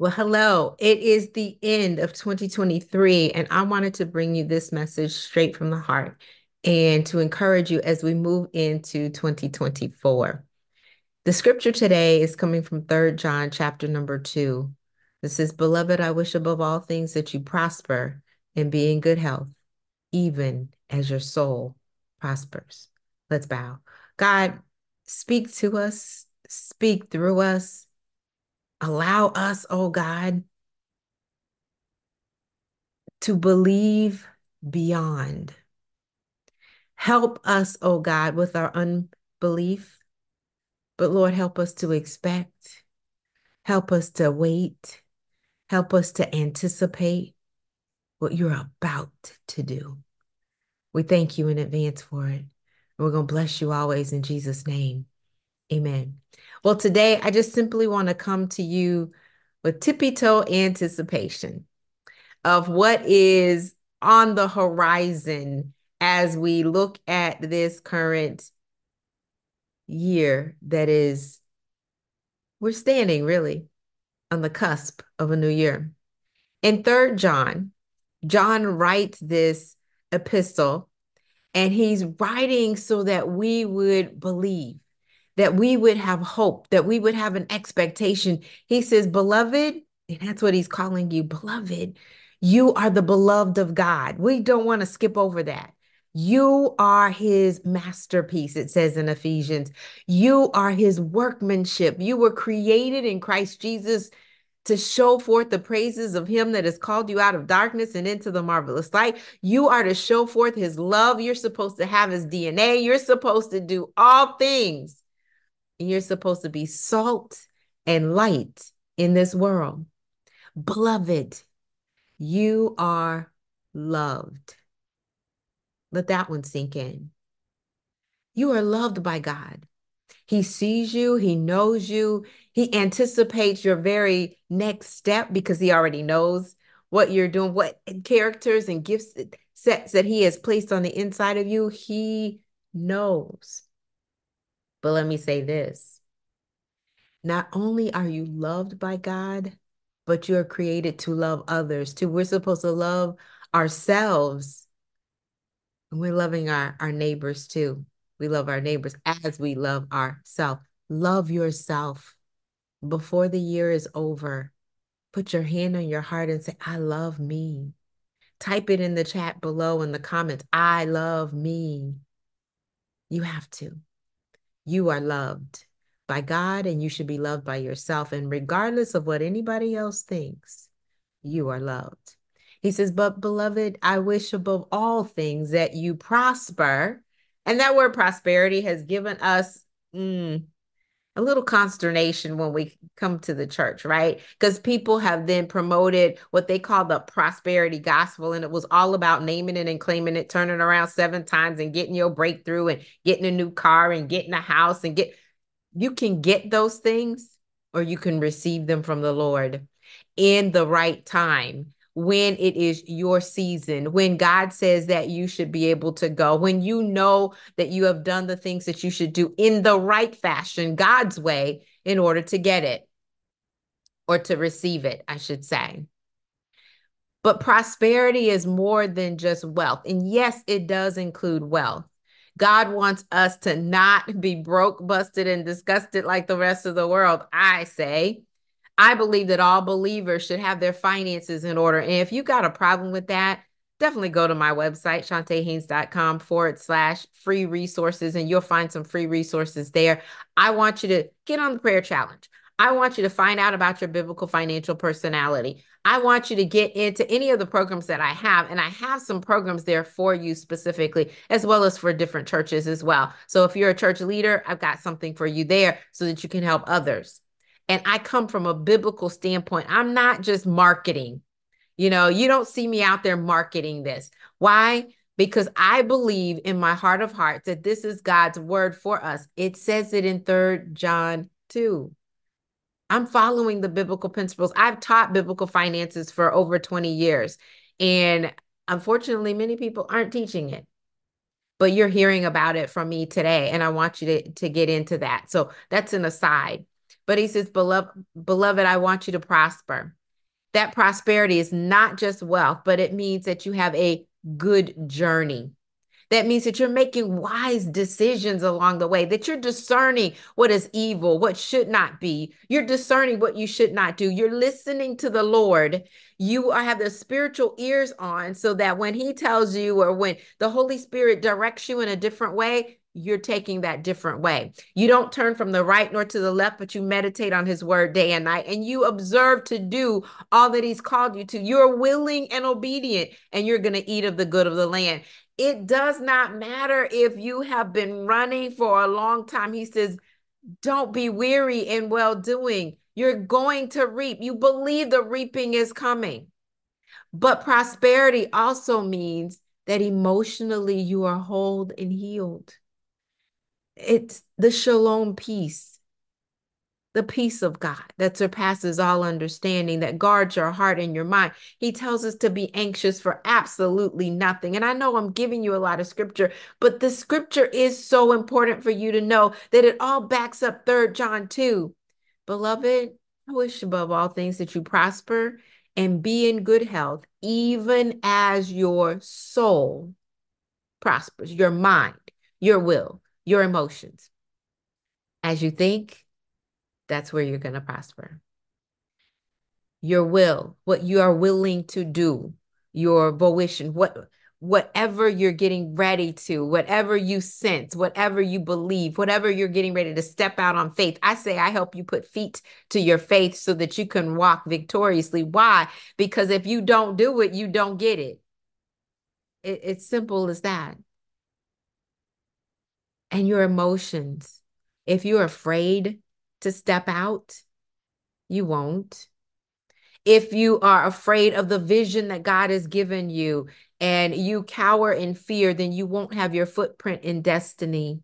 Well, hello. It is the end of 2023, and I wanted to bring you this message straight from the heart and to encourage you as we move into 2024. The scripture today is coming from 3rd John chapter number 2. This is, Beloved, I wish above all things that you prosper and be in good health, even as your soul prospers. Let's bow. God, speak to us, speak through us Allow us, oh God, to believe beyond. Help us, oh God, with our unbelief. But Lord, help us to expect. Help us to wait. Help us to anticipate what you're about to do. We thank you in advance for it. We're going to bless you always in Jesus' name. Amen. Well, today I just simply want to come to you with tippy toe anticipation of what is on the horizon as we look at this current year that is, we're standing really on the cusp of a new year. In third John, John writes this epistle and he's writing so that we would believe that we would have hope, that we would have an expectation. He says, Beloved, and that's what he's calling you, beloved, you are the beloved of God. We don't want to skip over that. You are his masterpiece, it says in Ephesians. You are his workmanship. You were created in Christ Jesus to show forth the praises of him that has called you out of darkness and into the marvelous light. You are to show forth his love. You're supposed to have his DNA. You're supposed to do all things you're supposed to be salt and light in this world. Beloved, you are loved. Let that one sink in. You are loved by God. He sees you, He knows you, He anticipates your very next step because He already knows what you're doing, what characters and gifts sets that He has placed on the inside of you. He knows. But let me say this not only are you loved by God, but you're created to love others too. We're supposed to love ourselves. And we're loving our, our neighbors too. We love our neighbors as we love ourselves. Love yourself before the year is over. Put your hand on your heart and say, I love me. Type it in the chat below in the comments. I love me. You have to. You are loved by God and you should be loved by yourself. And regardless of what anybody else thinks, you are loved. He says, But beloved, I wish above all things that you prosper. And that word prosperity has given us mm, a little consternation when we come to the church, right? Because people have then promoted what they call the prosperity gospel, and it was all about naming it and claiming it, turning around seven times and getting your breakthrough and getting a new car and getting a house and get you can get those things or you can receive them from the Lord in the right time when it is your season, when God says that you should be able to go, when you know that you have done the things that you should do in the right fashion, God's way, in order to get it or to receive it, I should say. But prosperity is more than just wealth. And yes, it does include wealth. God wants us to not be broke, busted, and disgusted like the rest of the world, I say. I believe that all believers should have their finances in order. And if you got a problem with that, definitely go to my website, chontahaynes.com forward slash free resources, and you'll find some free resources there. I want you to get on the prayer challenge. I want you to find out about your biblical financial personality. I want you to get into any of the programs that I have, and I have some programs there for you specifically, as well as for different churches as well. So if you're a church leader, I've got something for you there so that you can help others and I come from a biblical standpoint. I'm not just marketing. You know, you don't see me out there marketing this. Why? Because I believe in my heart of hearts that this is God's word for us. It says it in 3rd John 2. I'm following the biblical principles. I've taught biblical finances for over 20 years. And unfortunately, many people aren't teaching it. But you're hearing about it from me today. And I want you to, to get into that. So that's an aside. But he says, beloved, beloved, I want you to prosper. That prosperity is not just wealth, but it means that you have a good journey. That means that you're making wise decisions along the way, that you're discerning what is evil, what should not be. You're discerning what you should not do. You're listening to the Lord. You are, have the spiritual ears on so that when He tells you or when the Holy Spirit directs you in a different way, you're taking that different way. You don't turn from the right nor to the left, but you meditate on his word day and night and you observe to do all that he's called you to. You're willing and obedient, and you're going to eat of the good of the land. It does not matter if you have been running for a long time. He says, don't be weary in well doing. You're going to reap. You believe the reaping is coming. But prosperity also means that emotionally you are whole and healed. It's the shalom peace the peace of God that surpasses all understanding, that guards your heart and your mind. He tells us to be anxious for absolutely nothing. And I know I'm giving you a lot of scripture, but the scripture is so important for you to know that it all backs up Third John 2. Beloved, I wish above all things that you prosper and be in good health, even as your soul prospers, your mind, your will, your emotions. As you think, that's where you're going to prosper. Your will, what you are willing to do, your volition, what whatever you're getting ready to, whatever you sense, whatever you believe, whatever you're getting ready to step out on faith. I say I help you put feet to your faith so that you can walk victoriously. Why? Because if you don't do it, you don't get it. it it's simple as that. And your emotions. If you're afraid to step out, you won't. If you are afraid of the vision that God has given you and you cower in fear, then you won't have your footprint in destiny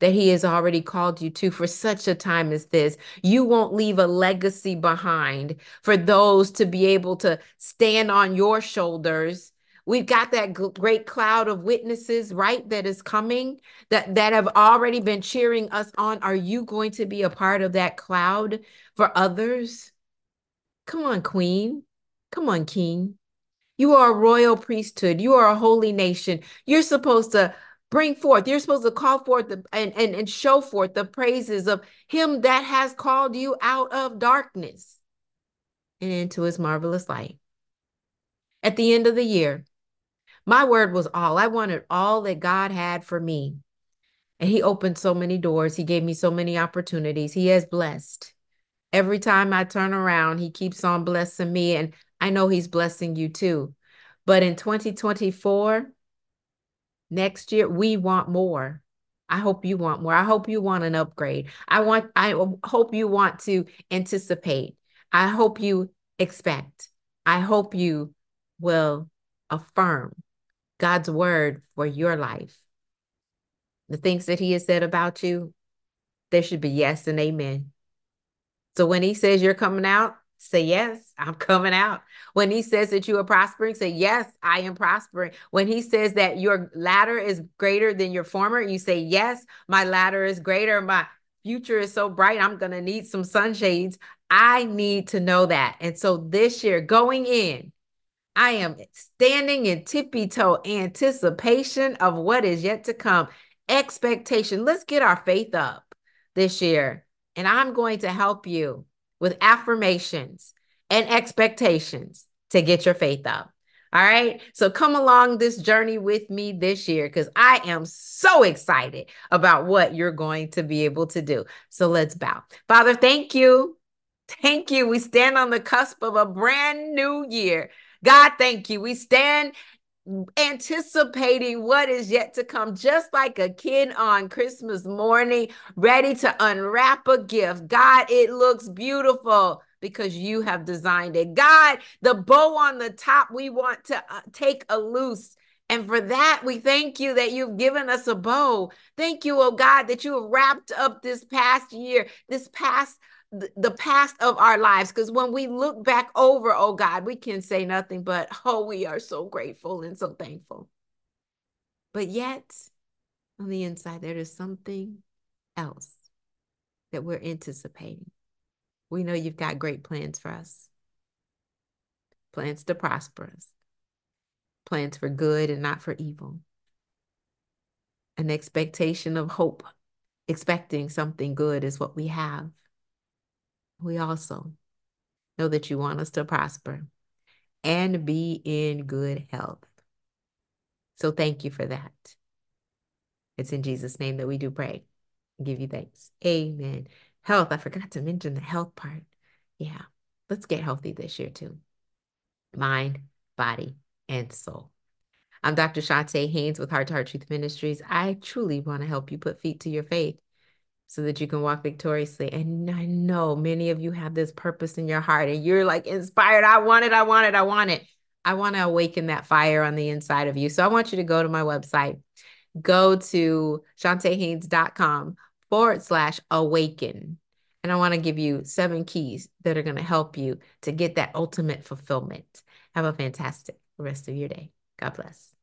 that he has already called you to for such a time as this. You won't leave a legacy behind for those to be able to stand on your shoulders We've got that great cloud of witnesses, right, that is coming that that have already been cheering us on. Are you going to be a part of that cloud for others? Come on, queen. Come on, king. You are a royal priesthood. You are a holy nation. You're supposed to bring forth, you're supposed to call forth the, and, and, and show forth the praises of him that has called you out of darkness and into his marvelous light. At the end of the year, my word was all. I wanted all that God had for me. And He opened so many doors. He gave me so many opportunities. He has blessed. Every time I turn around, He keeps on blessing me. And I know He's blessing you too. But in 2024, next year, we want more. I hope you want more. I hope you want an upgrade. I want I hope you want to anticipate. I hope you expect. I hope you will affirm God's word for your life. The things that he has said about you, there should be yes and amen. So when he says you're coming out, say yes, I'm coming out. When he says that you are prospering, say yes, I am prospering. When he says that your latter is greater than your former, you say yes, my latter is greater. My future is so bright. I'm going to need some sunshades. I need to know that. And so this year, going in, I am standing in tippy toe anticipation of what is yet to come. Expectation. Let's get our faith up this year. And I'm going to help you with affirmations and expectations to get your faith up. All right. So come along this journey with me this year because I am so excited about what you're going to be able to do. So let's bow. Father, thank you. Thank you. We stand on the cusp of a brand new year. God, thank you. We stand anticipating what is yet to come, just like a kid on Christmas morning, ready to unwrap a gift. God, it looks beautiful because you have designed it. God, the bow on the top, we want to uh, take a loose. And for that, we thank you that you've given us a bow. Thank you, oh God, that you have wrapped up this past year, this past the past of our lives because when we look back over oh god we can say nothing but oh we are so grateful and so thankful. But yet on the inside there is something else that we're anticipating. We know you've got great plans for us. Plans to prosper us, plans for good and not for evil, an expectation of hope, expecting something good is what we have. We also know that you want us to prosper and be in good health. So thank you for that. It's in Jesus' name that we do pray. And give you thanks. Amen. Health. I forgot to mention the health part. Yeah. Let's get healthy this year too. Mind, body, and soul. I'm Dr. Chonta Haynes with Heart to Heart Truth Ministries. I truly want to help you put feet to your faith so that you can walk victoriously. And I know many of you have this purpose in your heart and you're like inspired. I want it. I want it. I want it. I want to awaken that fire on the inside of you. So I want you to go to my website, go to chontahaynes.com forward slash awaken. And I want to give you seven keys that are going to help you to get that ultimate fulfillment. Have a fantastic rest of your day. God bless.